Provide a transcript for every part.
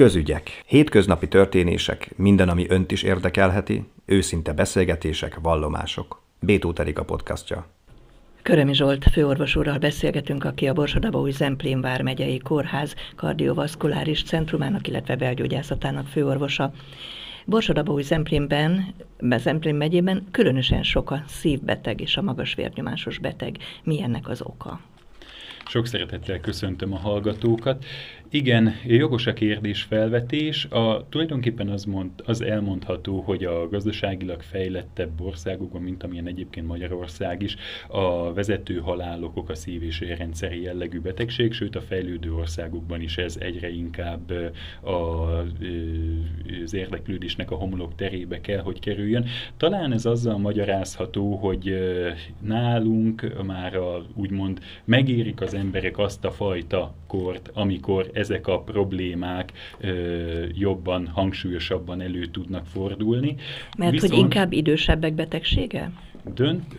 Közügyek, hétköznapi történések, minden, ami önt is érdekelheti, őszinte beszélgetések, vallomások. Bétó a podcastja. Körömi Zsolt főorvos úrral beszélgetünk, aki a Borsodabói Zemplén vármegyei kórház kardiovaszkuláris centrumának, illetve belgyógyászatának főorvosa. Borsodabói Zemplénben, Zemplén megyében különösen sok a szívbeteg és a magas vérnyomásos beteg. Mi ennek az oka? Sok szeretettel köszöntöm a hallgatókat. Igen, jogos a kérdés felvetés. A, tulajdonképpen az, mond, az elmondható, hogy a gazdaságilag fejlettebb országokban, mint amilyen egyébként Magyarország is, a vezető halálokok a szív- és rendszeri jellegű betegség, sőt a fejlődő országokban is ez egyre inkább a, az érdeklődésnek a homlok terébe kell, hogy kerüljön. Talán ez azzal magyarázható, hogy nálunk már a, úgymond megérik az emberek azt a fajta kort, amikor ezek a problémák ö, jobban, hangsúlyosabban elő tudnak fordulni. Mert Viszont, hogy inkább idősebbek betegsége? Dönt,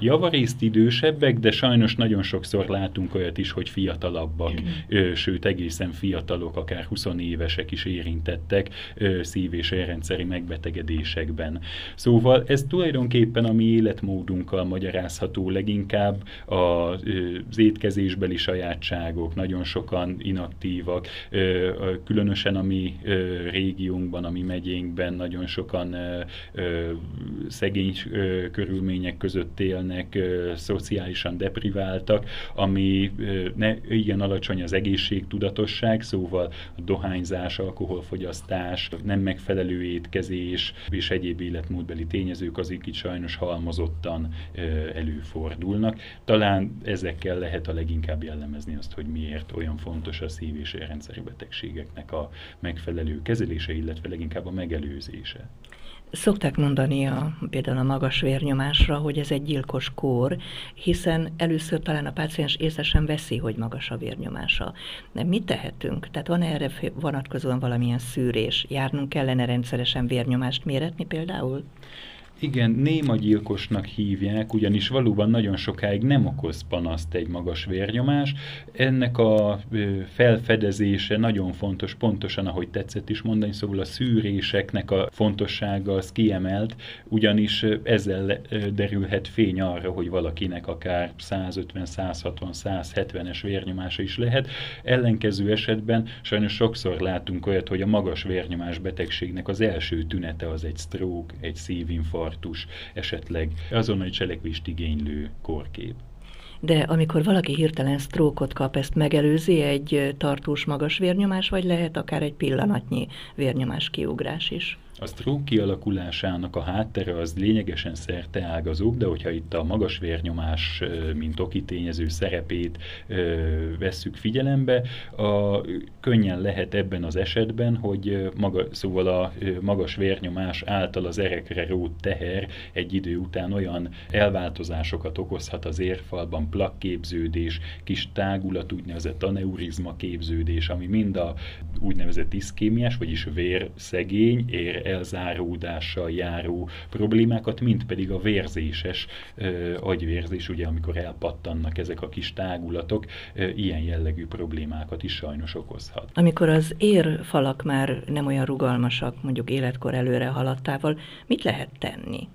javarészt idősebbek, de sajnos nagyon sokszor látunk olyat is, hogy fiatalabbak, ö, sőt egészen fiatalok, akár 20 évesek is érintettek ö, szív- és érrendszeri megbetegedésekben. Szóval ez tulajdonképpen a mi életmódunkkal magyarázható leginkább. A, az étkezésbeli sajátságok, nagyon sokan inaktívak, ö, különösen a mi ö, régiónkban, a mi megyénkben nagyon sokan ö, ö, szegény ö, körül körülmények között élnek, szociálisan depriváltak, ami ne, igen alacsony az egészségtudatosság, szóval a dohányzás, alkoholfogyasztás, nem megfelelő étkezés és egyéb életmódbeli tényezők azok itt sajnos halmozottan előfordulnak. Talán ezekkel lehet a leginkább jellemezni azt, hogy miért olyan fontos a szív- és érrendszeri betegségeknek a megfelelő kezelése, illetve leginkább a megelőzése. Szokták mondani a, például a magas vérnyomásra, hogy ez egy gyilkos kór, hiszen először talán a páciens észre veszi, hogy magas a vérnyomása. De mit tehetünk? Tehát van erre vonatkozóan valamilyen szűrés? Járnunk kellene rendszeresen vérnyomást méretni például? Igen, néma gyilkosnak hívják, ugyanis valóban nagyon sokáig nem okoz panaszt egy magas vérnyomás. Ennek a felfedezése nagyon fontos, pontosan ahogy tetszett is mondani, szóval a szűréseknek a fontossága az kiemelt, ugyanis ezzel derülhet fény arra, hogy valakinek akár 150, 160, 170-es vérnyomása is lehet. Ellenkező esetben sajnos sokszor látunk olyat, hogy a magas vérnyomás betegségnek az első tünete az egy stroke, egy szívinfarktus, infarktus, esetleg azonnali cselekvést igénylő korkép. De amikor valaki hirtelen sztrókot kap, ezt megelőzi egy tartós magas vérnyomás, vagy lehet akár egy pillanatnyi vérnyomás kiugrás is? A stroke kialakulásának a háttere az lényegesen ágazóbb, de hogyha itt a magas vérnyomás, mint oki tényező szerepét vesszük figyelembe, a, könnyen lehet ebben az esetben, hogy maga, szóval a magas vérnyomás által az erekre rót teher egy idő után olyan elváltozásokat okozhat az érfalban, plakképződés, kis tágulat, úgynevezett aneurizma képződés, ami mind a úgynevezett iszkémiás, vagyis vérszegény, ér elzáródással járó problémákat, mint pedig a vérzéses ö, agyvérzés, ugye amikor elpattannak ezek a kis tágulatok, ö, ilyen jellegű problémákat is sajnos okozhat. Amikor az érfalak már nem olyan rugalmasak, mondjuk életkor előre haladtával, mit lehet tenni?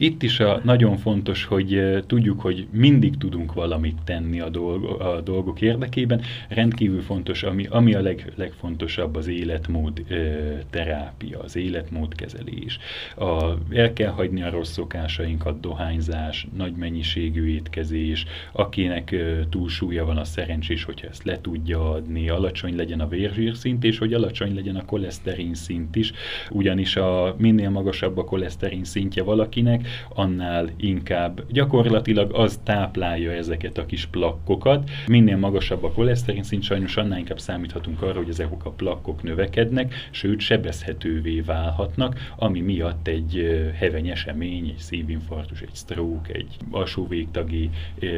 Itt is a, nagyon fontos, hogy tudjuk, hogy mindig tudunk valamit tenni a, dolg, a dolgok érdekében. Rendkívül fontos, ami, ami a leg, legfontosabb az életmód terápia, az életmódkezelés. A, el kell hagyni a rossz szokásainkat, dohányzás, nagy mennyiségű étkezés, akinek túlsúlya van a szerencsés, hogyha ezt le tudja adni, alacsony legyen a vérzsírszint, és hogy alacsony legyen a koleszterin szint is, ugyanis a minél magasabb a koleszterin szintje valakinek, annál inkább gyakorlatilag az táplálja ezeket a kis plakkokat. Minél magasabb a koleszterin szint, sajnos annál inkább számíthatunk arra, hogy ezek a plakkok növekednek, sőt sebezhetővé válhatnak, ami miatt egy heveny esemény, egy szívinfarktus, egy stroke, egy alsó végtagi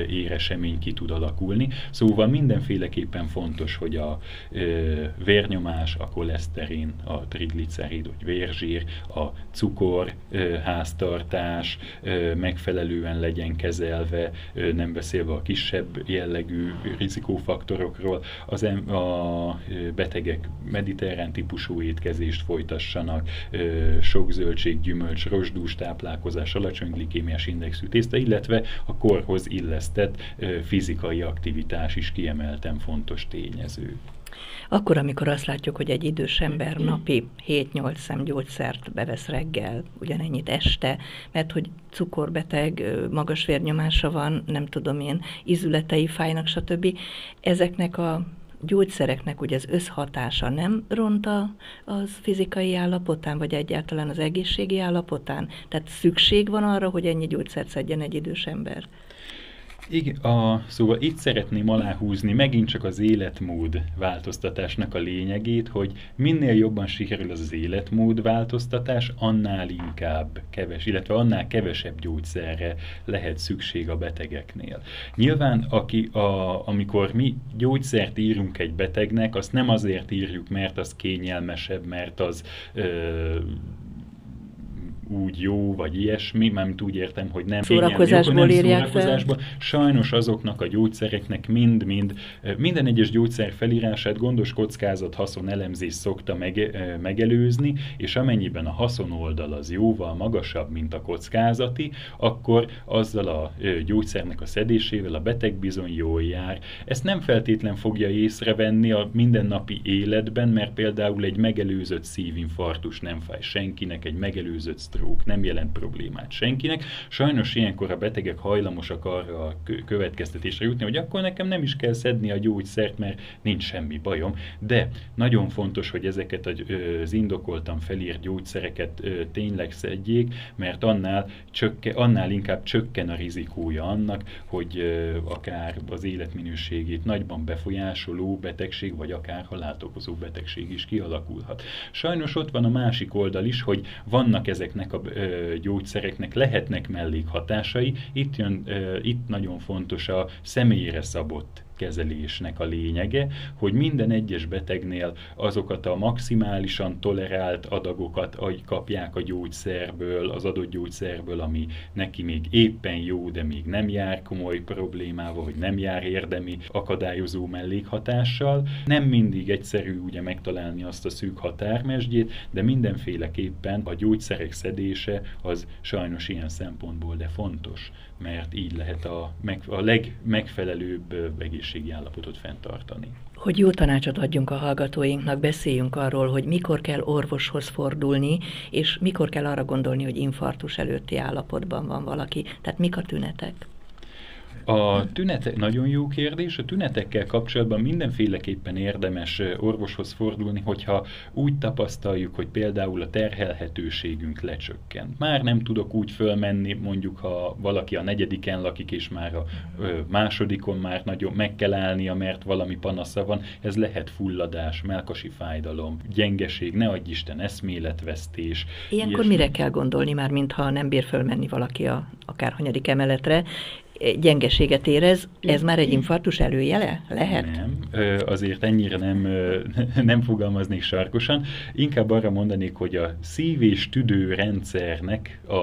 éresemény ki tud alakulni. Szóval mindenféleképpen fontos, hogy a vérnyomás, a koleszterin, a triglicerid, vagy vérzsír, a cukor háztartás, elhízás megfelelően legyen kezelve, nem beszélve a kisebb jellegű rizikófaktorokról, az a betegek mediterrán típusú étkezést folytassanak, sok zöldség, gyümölcs, rozsdús táplálkozás, alacsony glikémiás indexű tészta, illetve a korhoz illesztett fizikai aktivitás is kiemelten fontos tényező. Akkor, amikor azt látjuk, hogy egy idős ember napi 7-8 szem gyógyszert bevesz reggel, ugyanennyit este, mert hogy cukorbeteg, magas vérnyomása van, nem tudom én, izületei fájnak, stb. Ezeknek a gyógyszereknek ugye az összhatása nem ronta az fizikai állapotán, vagy egyáltalán az egészségi állapotán? Tehát szükség van arra, hogy ennyi gyógyszert szedjen egy idős ember? Igen, a, szóval itt szeretném aláhúzni megint csak az életmód változtatásnak a lényegét, hogy minél jobban sikerül az, életmód változtatás, annál inkább keves, illetve annál kevesebb gyógyszerre lehet szükség a betegeknél. Nyilván, aki a, amikor mi gyógyszert írunk egy betegnek, azt nem azért írjuk, mert az kényelmesebb, mert az ö, úgy jó, vagy ilyesmi, mert úgy értem, hogy nem szórakozásból nem írják szórakozásból. Fel. Sajnos azoknak a gyógyszereknek mind-mind, minden egyes gyógyszer felírását gondos kockázat haszon elemzés szokta meg, megelőzni, és amennyiben a haszon oldal az jóval magasabb, mint a kockázati, akkor azzal a gyógyszernek a szedésével a beteg bizony jól jár. Ezt nem feltétlen fogja észrevenni a mindennapi életben, mert például egy megelőzött szívinfarktus nem fáj senkinek, egy megelőzött stroke nem jelent problémát senkinek. Sajnos ilyenkor a betegek hajlamosak arra a következtetésre jutni, hogy akkor nekem nem is kell szedni a gyógyszert, mert nincs semmi bajom, de nagyon fontos, hogy ezeket az indokoltan felírt gyógyszereket tényleg szedjék, mert annál, csökke, annál inkább csökken a rizikója annak, hogy akár az életminőségét nagyban befolyásoló betegség, vagy akár halált okozó betegség is kialakulhat. Sajnos ott van a másik oldal is, hogy vannak ezeknek ezeknek a gyógyszereknek lehetnek mellékhatásai. Itt, jön, itt nagyon fontos a személyre szabott kezelésnek a lényege, hogy minden egyes betegnél azokat a maximálisan tolerált adagokat kapják a gyógyszerből, az adott gyógyszerből, ami neki még éppen jó, de még nem jár komoly problémával, hogy nem jár érdemi akadályozó mellékhatással. Nem mindig egyszerű ugye megtalálni azt a szűk határmesdjét, de mindenféleképpen a gyógyszerek szedése az sajnos ilyen szempontból de fontos mert így lehet a, meg, a legmegfelelőbb egészségi állapotot fenntartani. Hogy jó tanácsot adjunk a hallgatóinknak, beszéljünk arról, hogy mikor kell orvoshoz fordulni, és mikor kell arra gondolni, hogy infarktus előtti állapotban van valaki. Tehát mik a tünetek? A tünetek, nagyon jó kérdés, a tünetekkel kapcsolatban mindenféleképpen érdemes orvoshoz fordulni, hogyha úgy tapasztaljuk, hogy például a terhelhetőségünk lecsökkent. Már nem tudok úgy fölmenni, mondjuk ha valaki a negyediken lakik, és már a másodikon már nagyon meg kell állnia, mert valami panasza van, ez lehet fulladás, melkasi fájdalom, gyengeség, ne adj Isten, eszméletvesztés. Ilyenkor ilyesmi. mire kell gondolni már, mintha nem bír fölmenni valaki a akár hanyadik emeletre, gyengeséget érez, ez már egy infarktus előjele? Lehet? Nem, azért ennyire nem, nem fogalmaznék sarkosan. Inkább arra mondanék, hogy a szív- és tüdőrendszernek, a,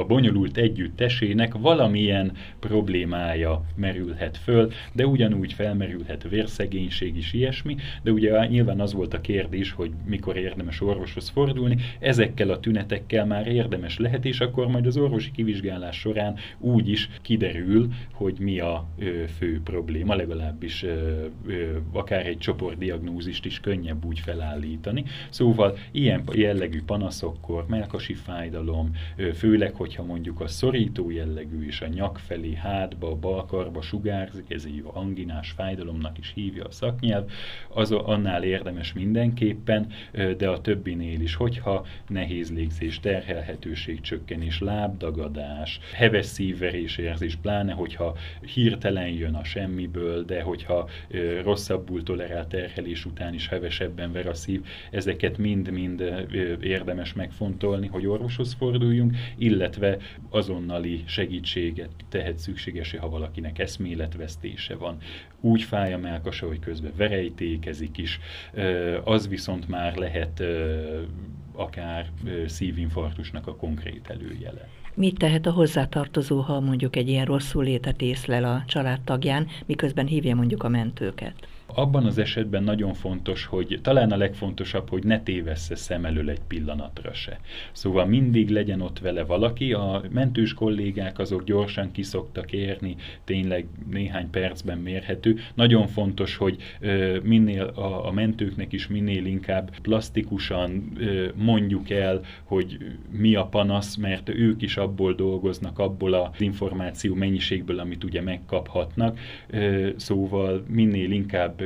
a bonyolult együttesének valamilyen problémája merülhet föl, de ugyanúgy felmerülhet vérszegénység is ilyesmi, de ugye nyilván az volt a kérdés, hogy mikor érdemes orvoshoz fordulni, ezekkel a tünetekkel már érdemes lehet, és akkor majd az orvosi kivizsgálás során úgy is kiderül, hogy mi a ö, fő probléma, legalábbis ö, ö, akár egy csoportdiagnózist is könnyebb úgy felállítani. Szóval ilyen jellegű panaszokkor, melkasi fájdalom, ö, főleg, hogyha mondjuk a szorító jellegű és a nyak felé, hátba, balkarba sugárzik, ez egy anginás fájdalomnak is hívja a szaknyelv, az annál érdemes mindenképpen, ö, de a többinél is, hogyha nehéz légzés, terhelhetőség csökkenés, lábdagadás, heves szívverés érzés, pláne hogyha hirtelen jön a semmiből, de hogyha rosszabbul tolerált terhelés után is hevesebben ver a szív, ezeket mind-mind érdemes megfontolni, hogy orvoshoz forduljunk, illetve azonnali segítséget tehet szükségesé, ha valakinek eszméletvesztése van. Úgy fáj a melkasa, hogy közben verejtékezik is, az viszont már lehet akár szívinfarktusnak a konkrét előjele. Mit tehet a hozzátartozó, ha mondjuk egy ilyen rosszul létet észlel a családtagján, miközben hívja mondjuk a mentőket? Abban az esetben nagyon fontos, hogy talán a legfontosabb, hogy ne tévessze szem elől egy pillanatra se. Szóval mindig legyen ott vele valaki, a mentős kollégák azok gyorsan kiszoktak érni, tényleg néhány percben mérhető. Nagyon fontos, hogy minél a, a mentőknek is minél inkább plastikusan mondjuk el, hogy mi a panasz, mert ők is abból dolgoznak, abból az információ mennyiségből, amit ugye megkaphatnak. Szóval minél inkább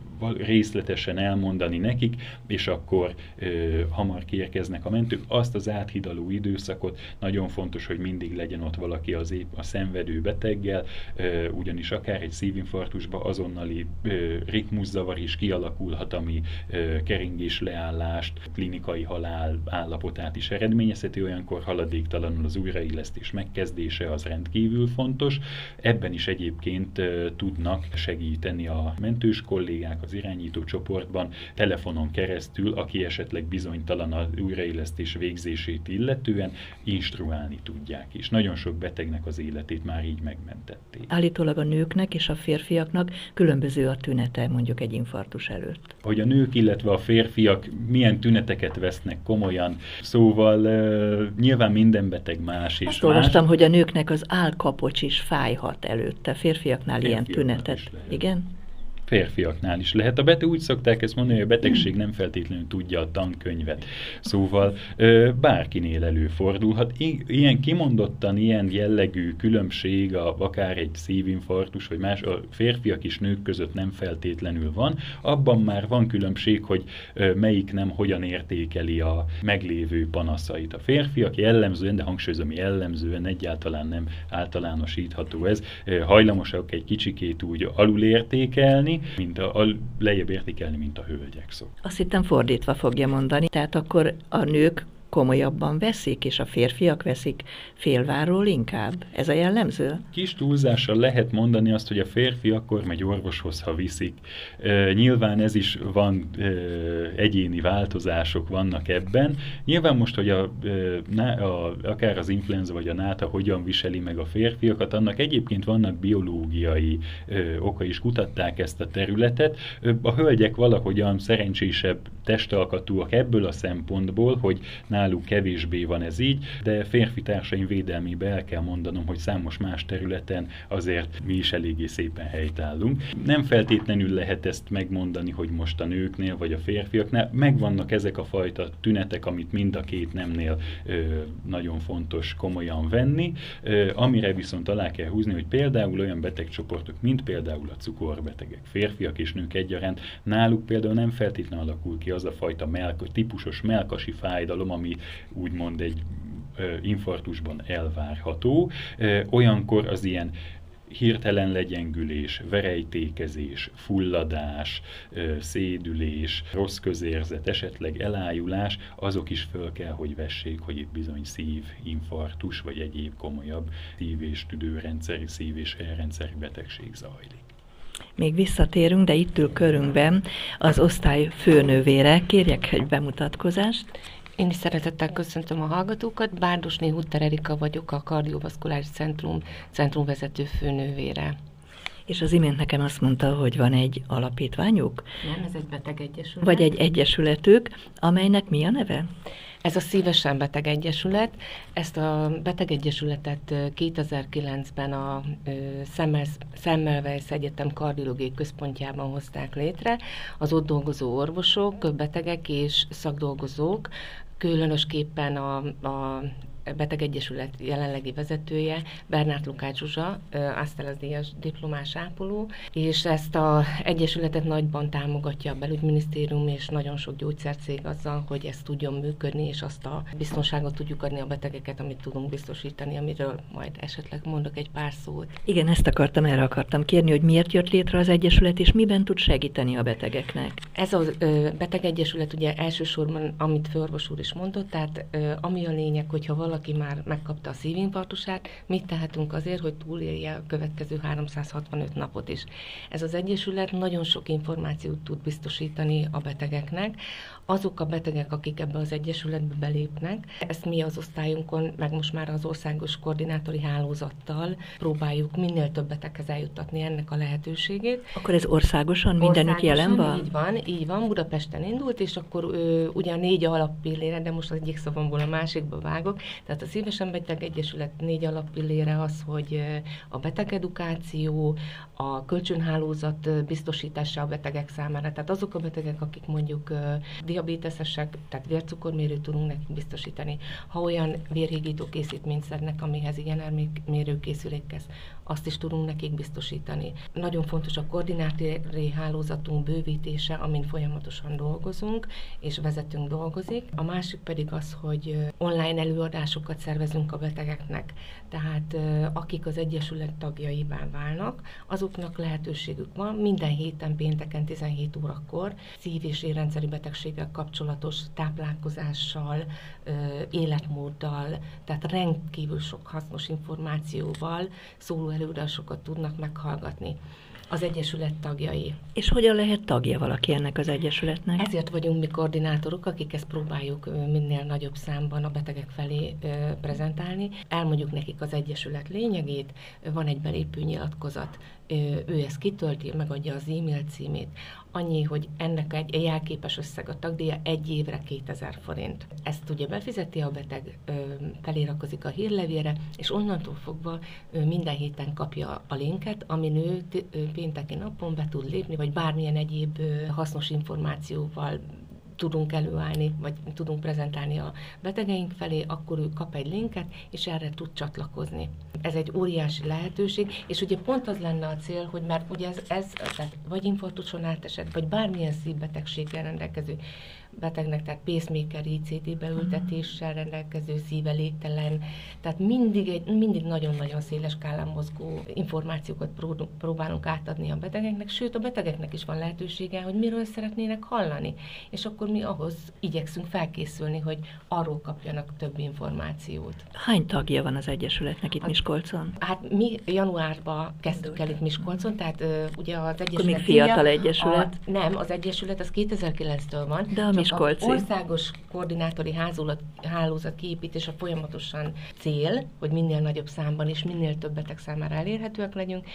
részletesen elmondani nekik, és akkor ö, hamar kiérkeznek a mentők. Azt az áthidaló időszakot nagyon fontos, hogy mindig legyen ott valaki az épp a szenvedő beteggel, ö, ugyanis akár egy szívinfarktusba azonnali ö, ritmuszavar is kialakulhat, ami ö, keringés leállást, klinikai halál állapotát is eredményezheti, olyankor haladéktalanul az újraillesztés megkezdése az rendkívül fontos. Ebben is egyébként ö, tudnak segíteni a mentős kollégák, az az irányító csoportban telefonon keresztül, aki esetleg bizonytalan az újraélesztés végzését illetően, instruálni tudják is. Nagyon sok betegnek az életét már így megmentették. Állítólag a nőknek és a férfiaknak különböző a tünete mondjuk egy infarktus előtt. Hogy a nők, illetve a férfiak milyen tüneteket vesznek komolyan, szóval nyilván minden beteg más és Azt olvastam, hogy a nőknek az állkapocs is fájhat előtte, férfiaknál férfiaknál ilyen tünetet. Igen? Férfiaknál is lehet. A beteg úgy szokták ezt mondani, hogy a betegség nem feltétlenül tudja a tankönyvet. Szóval bárkinél előfordulhat. Ilyen kimondottan ilyen jellegű különbség, a, akár egy szívinfarktus, vagy más, a férfiak és nők között nem feltétlenül van. Abban már van különbség, hogy melyik nem hogyan értékeli a meglévő panaszait. A férfiak jellemzően, de hangsúlyozom, jellemzően egyáltalán nem általánosítható ez, hajlamosak egy kicsikét úgy alulértékelni, mint a, a lejjebb értékelni, mint a hölgyek szó. Azt hittem fordítva fogja mondani, tehát akkor a nők komolyabban veszik, és a férfiak veszik félváról inkább? Ez a jellemző? Kis túlzással lehet mondani azt, hogy a férfi akkor megy orvoshoz, ha viszik. E, nyilván ez is van, e, egyéni változások vannak ebben. Nyilván most, hogy a, e, a, akár az influenza vagy a náta hogyan viseli meg a férfiakat, annak egyébként vannak biológiai e, oka is, kutatták ezt a területet. A hölgyek valahogyan szerencsésebb testalkatúak ebből a szempontból, hogy náluk kevésbé van ez így, de férfi társaim védelmébe el kell mondanom, hogy számos más területen azért mi is eléggé szépen helytállunk. Nem feltétlenül lehet ezt megmondani, hogy most a nőknél vagy a férfiaknál megvannak ezek a fajta tünetek, amit mind a két nemnél ö, nagyon fontos komolyan venni, ö, amire viszont alá kell húzni, hogy például olyan betegcsoportok, mint például a cukorbetegek, férfiak és nők egyaránt, náluk például nem feltétlenül alakul ki az a fajta melk, típusos melkasi fájdalom, ami úgymond egy infarktusban elvárható. Olyankor az ilyen hirtelen legyengülés, verejtékezés, fulladás, szédülés, rossz közérzet, esetleg elájulás, azok is föl kell, hogy vessék, hogy itt bizony szívinfarktus, vagy egyéb komolyabb szív- és tüdőrendszeri, szív- és elrendszeri betegség zajlik. Még visszatérünk, de itt ül körünkben az osztály főnővére. Kérjek egy bemutatkozást. Én is szeretettel köszöntöm a hallgatókat. Bárdosné Hutter Erika vagyok, a Kardiovaszkuláris Centrum centrumvezető főnővére. És az imént nekem azt mondta, hogy van egy alapítványuk? Nem, ez egy betegegyesület. Vagy egy egyesületük, amelynek mi a neve? Ez a Szívesen Beteg Egyesület. Ezt a betegegyesületet 2009-ben a Semmelweis Egyetem kardiológiai központjában hozták létre. Az ott dolgozó orvosok, betegek és szakdolgozók különösképpen a, a Betegegyesület jelenlegi vezetője, Bernát Lukács Zsuzsa, Asztelas díjas diplomás ápoló, és ezt a egyesületet nagyban támogatja a belügyminisztérium és nagyon sok gyógyszercég azzal, hogy ez tudjon működni, és azt a biztonságot tudjuk adni a betegeket, amit tudunk biztosítani, amiről majd esetleg mondok egy pár szót. Igen, ezt akartam, erre akartam kérni, hogy miért jött létre az egyesület, és miben tud segíteni a betegeknek. Ez a betegegyesület ugye elsősorban, amit főorvos úr is mondott, tehát ami a lényeg, hogyha valaki valaki már megkapta a szívinfarktusát, mit tehetünk azért, hogy túlélje a következő 365 napot is. Ez az Egyesület nagyon sok információt tud biztosítani a betegeknek, azok a betegek, akik ebbe az egyesületbe belépnek, ezt mi az osztályunkon, meg most már az országos koordinátori hálózattal próbáljuk minél több beteghez eljuttatni ennek a lehetőségét. Akkor ez országosan mindenütt jelen van? Így van, így van, Budapesten indult, és akkor ö, ugye a négy alappillére, de most az egyik szavamból a másikba vágok, tehát a Szívesen Beteg Egyesület négy alappillére az, hogy a betegedukáció, a kölcsönhálózat biztosítása a betegek számára, tehát azok a betegek, akik mondjuk diabéteszesek, tehát vércukormérőt tudunk nekik biztosítani. Ha olyan vérhigító készítményt szednek, amihez igen mérőkészülékhez, azt is tudunk nekik biztosítani. Nagyon fontos a koordinátori hálózatunk bővítése, amin folyamatosan dolgozunk, és vezetünk dolgozik. A másik pedig az, hogy online előadásokat szervezünk a betegeknek. Tehát akik az Egyesület tagjaivá válnak, azoknak lehetőségük van minden héten pénteken 17 órakor szív- és érrendszeri betegséggel kapcsolatos táplálkozással, életmóddal, tehát rendkívül sok hasznos információval szóló előadásokat tudnak meghallgatni az Egyesület tagjai. És hogyan lehet tagja valaki ennek az Egyesületnek? Ezért vagyunk mi koordinátorok, akik ezt próbáljuk minél nagyobb számban a betegek felé prezentálni. Elmondjuk nekik az Egyesület lényegét, van egy belépő nyilatkozat, ő ezt kitölti, megadja az e-mail címét. Annyi, hogy ennek egy jelképes összeg a tagdíja egy évre 2000 forint. Ezt ugye befizeti a beteg, felirakozik a hírlevére, és onnantól fogva minden héten kapja a linket, amin ő pénteki napon be tud lépni, vagy bármilyen egyéb hasznos információval tudunk előállni, vagy tudunk prezentálni a betegeink felé, akkor ő kap egy linket, és erre tud csatlakozni. Ez egy óriási lehetőség, és ugye pont az lenne a cél, hogy már ugye ez, ez tehát vagy infarktuson átesett, vagy bármilyen szívbetegséggel rendelkező betegnek, tehát pacemaker, ICD beültetéssel rendelkező szívelégtelen, tehát mindig, egy, mindig nagyon-nagyon széles skálán mozgó információkat próbálunk átadni a betegeknek, sőt a betegeknek is van lehetősége, hogy miről szeretnének hallani, és akkor mi ahhoz igyekszünk felkészülni, hogy arról kapjanak több információt. Hány tagja van az Egyesületnek itt hát, Miskolcon? Hát mi januárban kezdtük el itt Miskolcon, tehát ugye az Egyesület... Akkor még fiatal Egyesület? A, nem, az Egyesület az 2009-től van. De a Miskolci. Országos koordinátori hálózat, hálózat kiépítése folyamatosan cél, hogy minél nagyobb számban és minél több beteg számára elérhetőek legyünk,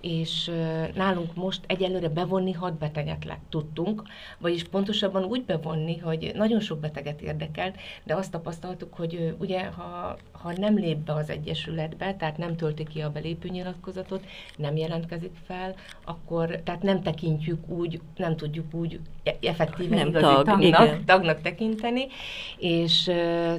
és nálunk most egyelőre bevonni hat beteget le tudtunk, vagyis pontosabban úgy bevonni, hogy nagyon sok beteget érdekelt, de azt tapasztaltuk, hogy ugye ha, ha nem lép be az Egyesületbe, tehát nem tölti ki a belépőnyilatkozatot, nem jelentkezik fel, akkor tehát nem tekintjük úgy, nem tudjuk úgy effektíven nem tag, tagnak, igen. tagnak tekinteni, és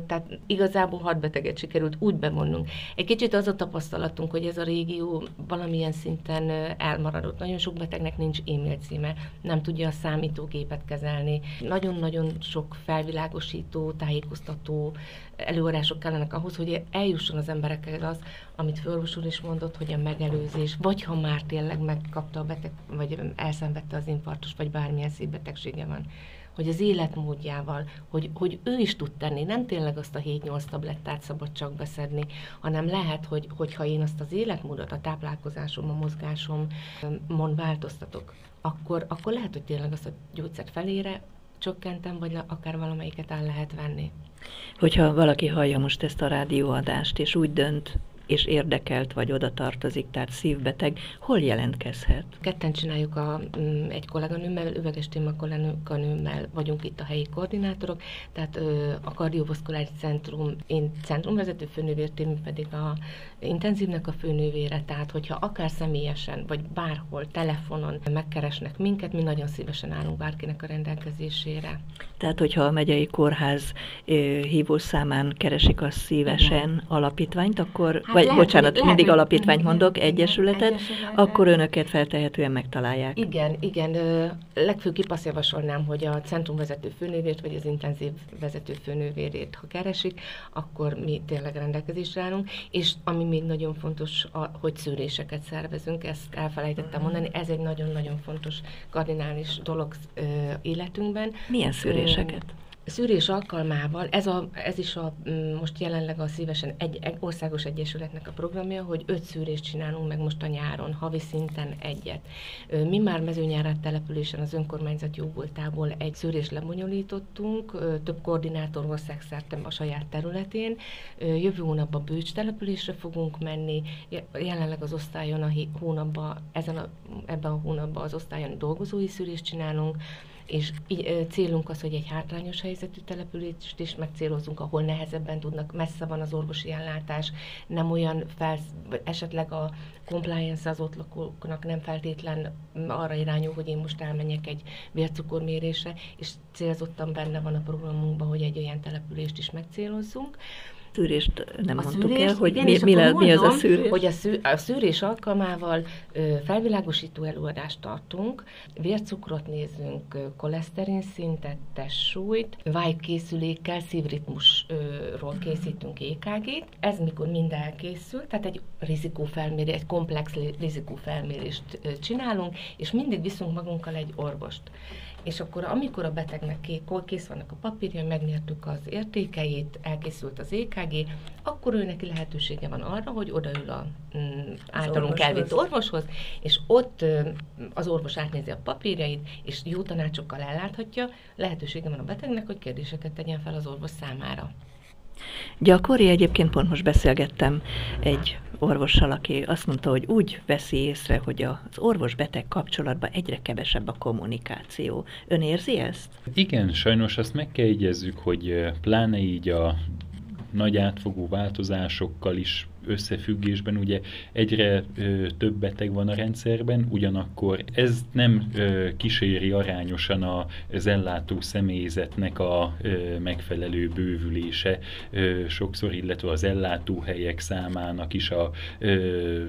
tehát igazából hat beteget sikerült úgy bevonnunk. Egy kicsit az a tapasztalatunk, hogy ez a régió valamilyen szinten elmaradott. Nagyon sok betegnek nincs e-mail címe, nem tudja a számítógépet kezelni. Nagyon-nagyon sok felvilágosító, tájékoztató előadások kellenek ahhoz, hogy eljusson az emberekhez az, amit Fölvos is mondott, hogy a megelőzés, vagy ha már tényleg megkapta a beteg, vagy elszenvedte az infarktus, vagy bármilyen szívbetegsége van, hogy az életmódjával, hogy, hogy ő is tud tenni, nem tényleg azt a 7-8 tablettát szabad csak beszedni, hanem lehet, hogy, hogyha én azt az életmódot, a táplálkozásom, a mozgásom mond változtatok, akkor, akkor lehet, hogy tényleg azt a gyógyszert felére csökkentem, vagy akár valamelyiket el lehet venni. Hogyha valaki hallja most ezt a rádióadást, és úgy dönt, és érdekelt vagy oda tartozik, tehát szívbeteg, hol jelentkezhet? Ketten csináljuk a, mm, egy kolléganőmmel, üveges téma kolléganőmmel vagyunk itt a helyi koordinátorok, tehát a kardiovaszkuláris centrum, én centrumvezető főnővértém, pedig a intenzívnek a főnővére, tehát hogyha akár személyesen, vagy bárhol, telefonon megkeresnek minket, mi nagyon szívesen állunk bárkinek a rendelkezésére. Tehát, hogyha a megyei kórház hívószámán keresik a szívesen Igen. alapítványt, akkor hát vagy lehet, bocsánat, lehet, mindig lehet, alapítványt mondok, egyesületet, egyesületet, akkor önöket feltehetően megtalálják. Igen, igen. Legfőképp azt javasolnám, hogy a centrum vezető főnővért, vagy az intenzív vezető főnővérét, ha keresik, akkor mi tényleg rendelkezésre állunk, és ami még nagyon fontos, hogy szűréseket szervezünk, ezt elfelejtettem mondani, ez egy nagyon-nagyon fontos kardinális dolog életünkben. Milyen szűréseket? Szűrés alkalmával, ez, a, ez is a, mm, most jelenleg a szívesen egy, egy országos egyesületnek a programja, hogy öt szűrést csinálunk meg most a nyáron, havi szinten egyet. Mi már mezőnyárát településen az önkormányzat jóvoltából egy szűrést lebonyolítottunk, több koordinátor országszerte a saját területén. Jövő hónapban Bőcs településre fogunk menni, jelenleg az osztályon a hónapban, ezen a, ebben a hónapban az osztályon dolgozói szűrést csinálunk, és célunk az, hogy egy hátrányos helyzetű települést is megcélozunk, ahol nehezebben tudnak, messze van az orvosi ellátás, nem olyan felsz, esetleg a compliance az ott lakóknak nem feltétlen arra irányul, hogy én most elmenjek egy vércukormérésre, és célzottan benne van a programunkban, hogy egy olyan települést is megcélozzunk szűrést nem a mondtuk szűrés, el, hogy igen, mi, mi, mondom, mi az a szűrés. Hogy a, szű, a szűrés alkalmával ö, felvilágosító előadást tartunk, vércukrot nézünk, koleszterin szintet, testsúlyt, vájkészülékkel, szívritmusról készítünk EKG-t. Ez mikor mind elkészül, tehát egy rizikófelmérés, egy komplex rizikófelmérést csinálunk, és mindig viszünk magunkkal egy orvost és akkor amikor a betegnek kész vannak a papírja, megnyertük az értékeit, elkészült az EKG, akkor ő neki lehetősége van arra, hogy odaül a mm, általunk elvitt orvoshoz, és ott az orvos átnézi a papírjait, és jó tanácsokkal elláthatja, lehetősége van a betegnek, hogy kérdéseket tegyen fel az orvos számára. Gyakori egyébként pont most beszélgettem egy orvossal, aki azt mondta, hogy úgy veszi észre, hogy az orvos-beteg kapcsolatban egyre kevesebb a kommunikáció. Ön érzi ezt? Igen, sajnos azt meg kell jegyezzük, hogy pláne így a nagy átfogó változásokkal is összefüggésben ugye egyre ö, több beteg van a rendszerben, ugyanakkor ez nem ö, kíséri arányosan a, az ellátó személyzetnek a ö, megfelelő bővülése ö, sokszor, illetve az ellátóhelyek számának is a ö,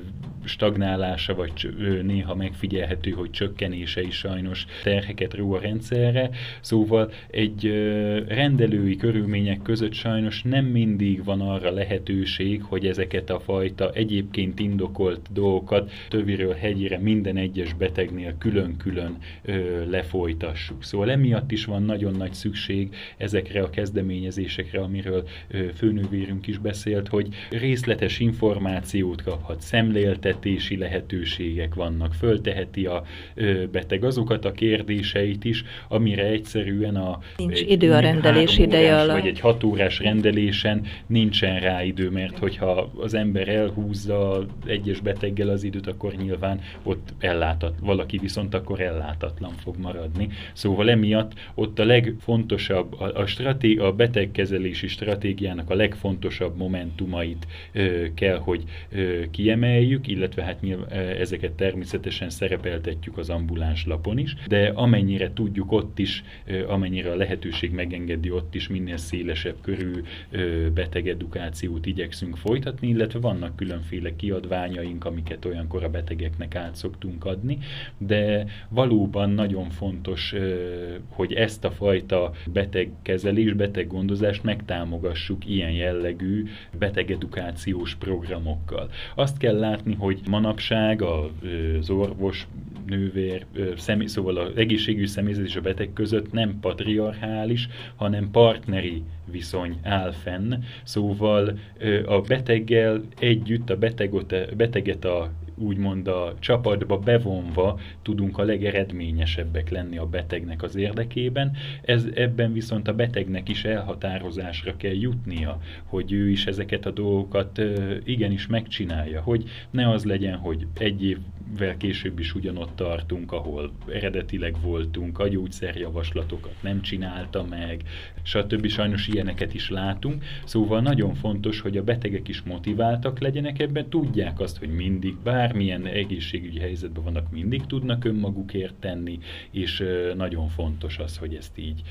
stagnálása, vagy ö, néha megfigyelhető, hogy csökkenése is sajnos terheket ró a rendszerre. Szóval egy ö, rendelői körülmények között sajnos nem mindig van arra lehetőség, hogy ezeket a fajta egyébként indokolt dolgokat töviről hegyére minden egyes betegnél külön-külön ö, lefolytassuk. Szóval emiatt is van nagyon nagy szükség ezekre a kezdeményezésekre, amiről ö, főnővérünk is beszélt, hogy részletes információt kaphat, szemléltetési lehetőségek vannak, fölteheti a ö, beteg azokat a kérdéseit is, amire egyszerűen a nincs idő a rendelés ideje alatt. Vagy egy hat órás rendelésen nincsen rá idő, mert hogyha az ember elhúzza egyes beteggel az időt, akkor nyilván ott ellátat, valaki viszont akkor ellátatlan fog maradni. Szóval emiatt ott a legfontosabb, a, a, straté, a betegkezelési stratégiának a legfontosabb momentumait ö, kell, hogy ö, kiemeljük, illetve hát nyilván, ezeket természetesen szerepeltetjük az ambuláns lapon is, de amennyire tudjuk ott is, ö, amennyire a lehetőség megengedi, ott is minél szélesebb körű ö, betegedukációt igyekszünk folytatni, illetve illetve vannak különféle kiadványaink, amiket olyankor a betegeknek át szoktunk adni, de valóban nagyon fontos, hogy ezt a fajta betegkezelés, beteggondozást megtámogassuk ilyen jellegű betegedukációs programokkal. Azt kell látni, hogy manapság az orvos, nővér, személy, szóval az egészségügyi személyzet és a beteg között nem patriarchális, hanem partneri viszony áll fenn, szóval a beteggel együtt a beteget a úgymond a csapatba bevonva tudunk a legeredményesebbek lenni a betegnek az érdekében. Ez, ebben viszont a betegnek is elhatározásra kell jutnia, hogy ő is ezeket a dolgokat igenis megcsinálja, hogy ne az legyen, hogy egy évvel később is ugyanott tartunk, ahol eredetileg voltunk, a gyógyszerjavaslatokat nem csinálta meg, stb. Sajnos ilyeneket is látunk, szóval nagyon fontos, hogy a betegek is motiváltak legyenek ebben, tudják azt, hogy mindig, bármilyen egészségügyi helyzetben vannak, mindig tudnak önmagukért tenni, és nagyon fontos az, hogy ezt így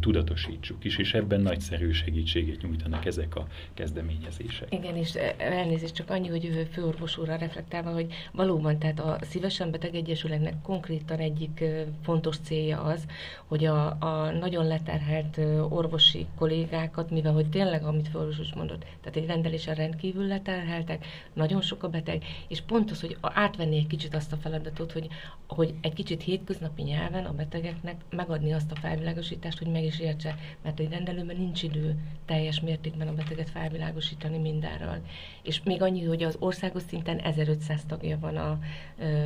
tudatosítsuk is, és ebben nagyszerű segítséget nyújtanak ezek a kezdeményezések. Igen, és elnézést csak annyi, hogy főorvos úrra reflektálva, hogy valóban, tehát a Szívesen Beteg Egyesületnek konkrétan egyik fontos célja az, hogy a, a nagyon leterhelt orvosi kollégákat, mivel hogy tényleg, amit főorvos mondott, tehát egy rendelésen rendkívül leterheltek, nagyon sok a beteg, és pont fontos, hogy átvenni egy kicsit azt a feladatot, hogy, hogy egy kicsit hétköznapi nyelven a betegeknek megadni azt a felvilágosítást, hogy meg is értse, mert egy rendelőben nincs idő teljes mértékben a beteget felvilágosítani mindenről. És még annyi, hogy az országos szinten 1500 tagja van a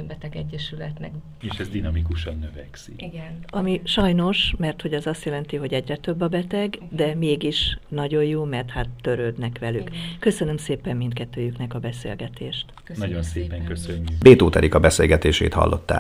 betegegyesületnek. És ez dinamikusan növekszik. Igen. Ami sajnos, mert hogy az azt jelenti, hogy egyre több a beteg, de mégis nagyon jó, mert hát törődnek velük. Igen. Köszönöm szépen mindkettőjüknek a beszélgetést. Köszönjük Nagyon szépen, szépen köszönjük. Bétó Erika beszélgetését hallották.